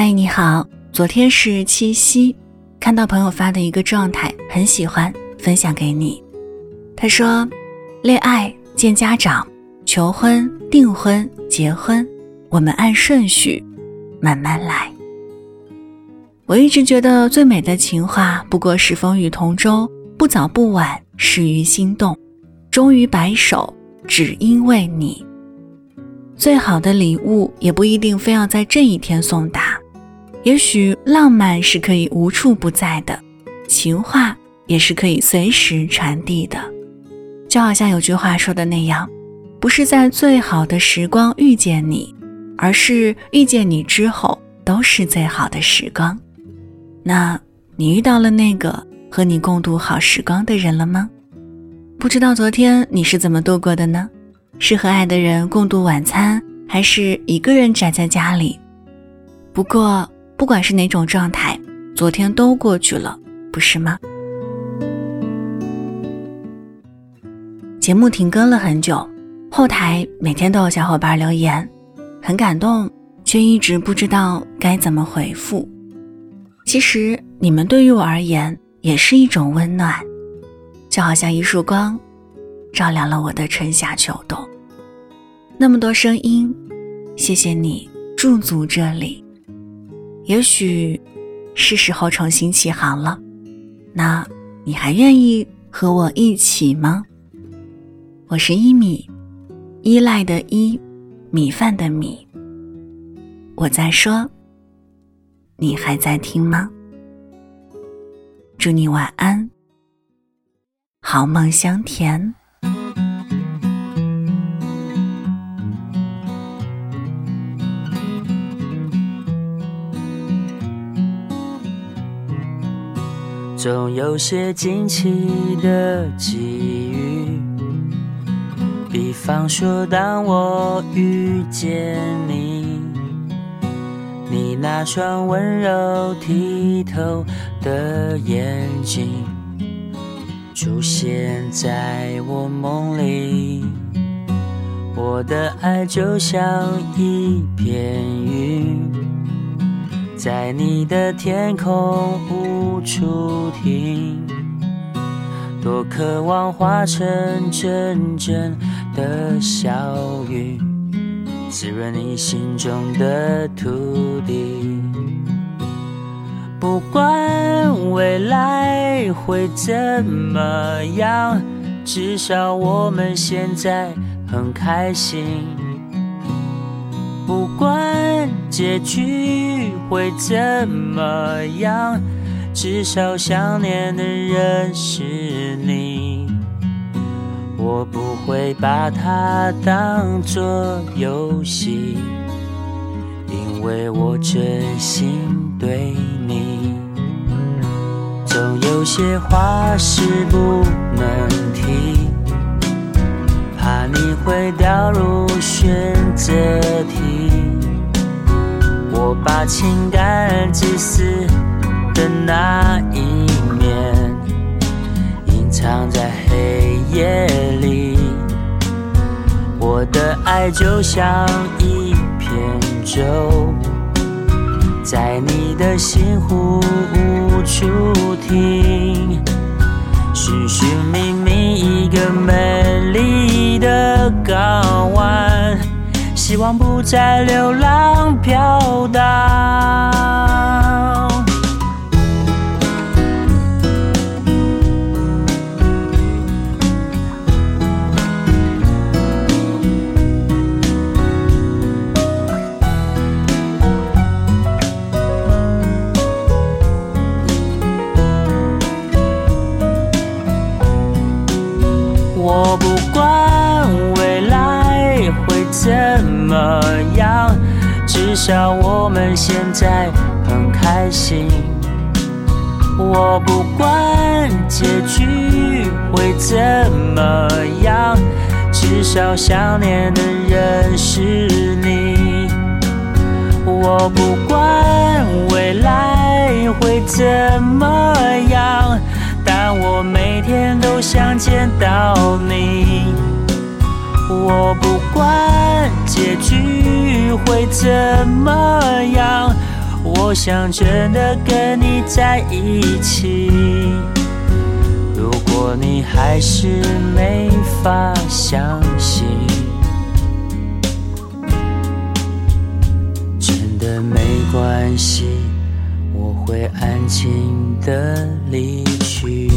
嗨，你好，昨天是七夕，看到朋友发的一个状态，很喜欢，分享给你。他说：“恋爱、见家长、求婚、订婚、结婚，我们按顺序慢慢来。”我一直觉得最美的情话，不过是风雨同舟，不早不晚，始于心动，终于白首，只因为你。最好的礼物也不一定非要在这一天送达，也许浪漫是可以无处不在的，情话也是可以随时传递的。就好像有句话说的那样，不是在最好的时光遇见你，而是遇见你之后都是最好的时光。那你遇到了那个和你共度好时光的人了吗？不知道昨天你是怎么度过的呢？是和爱的人共度晚餐，还是一个人宅在家里？不过，不管是哪种状态，昨天都过去了，不是吗？节目停更了很久，后台每天都有小伙伴留言，很感动，却一直不知道该怎么回复。其实，你们对于我而言也是一种温暖，就好像一束光。照亮了我的春夏秋冬，那么多声音，谢谢你驻足这里。也许是时候重新起航了，那你还愿意和我一起吗？我是一米，依赖的依，米饭的米。我在说，你还在听吗？祝你晚安，好梦香甜。总有些惊奇的际遇，比方说，当我遇见你，你那双温柔剔透的眼睛出现在我梦里，我的爱就像一片云。在你的天空无处停，多渴望化成阵阵的小雨，滋润你心中的土地。不管未来会怎么样，至少我们现在很开心。不管结局会怎么样，至少想念的人是你。我不会把它当作游戏，因为我真心对你。总有些话是不能提。怕你会掉入选择题，把情感自私的那一面隐藏在黑夜里。我的爱就像一片舟，在你的心湖无处停，寻寻希望不再流浪飘荡。至少我们现在很开心。我不管结局会怎么样，至少想念的人是你。我不管未来会怎么样。但我每天都想见到你，我不管结局会怎么样，我想真的跟你在一起。如果你还是没法相信，真的没关系，我会安静的离去。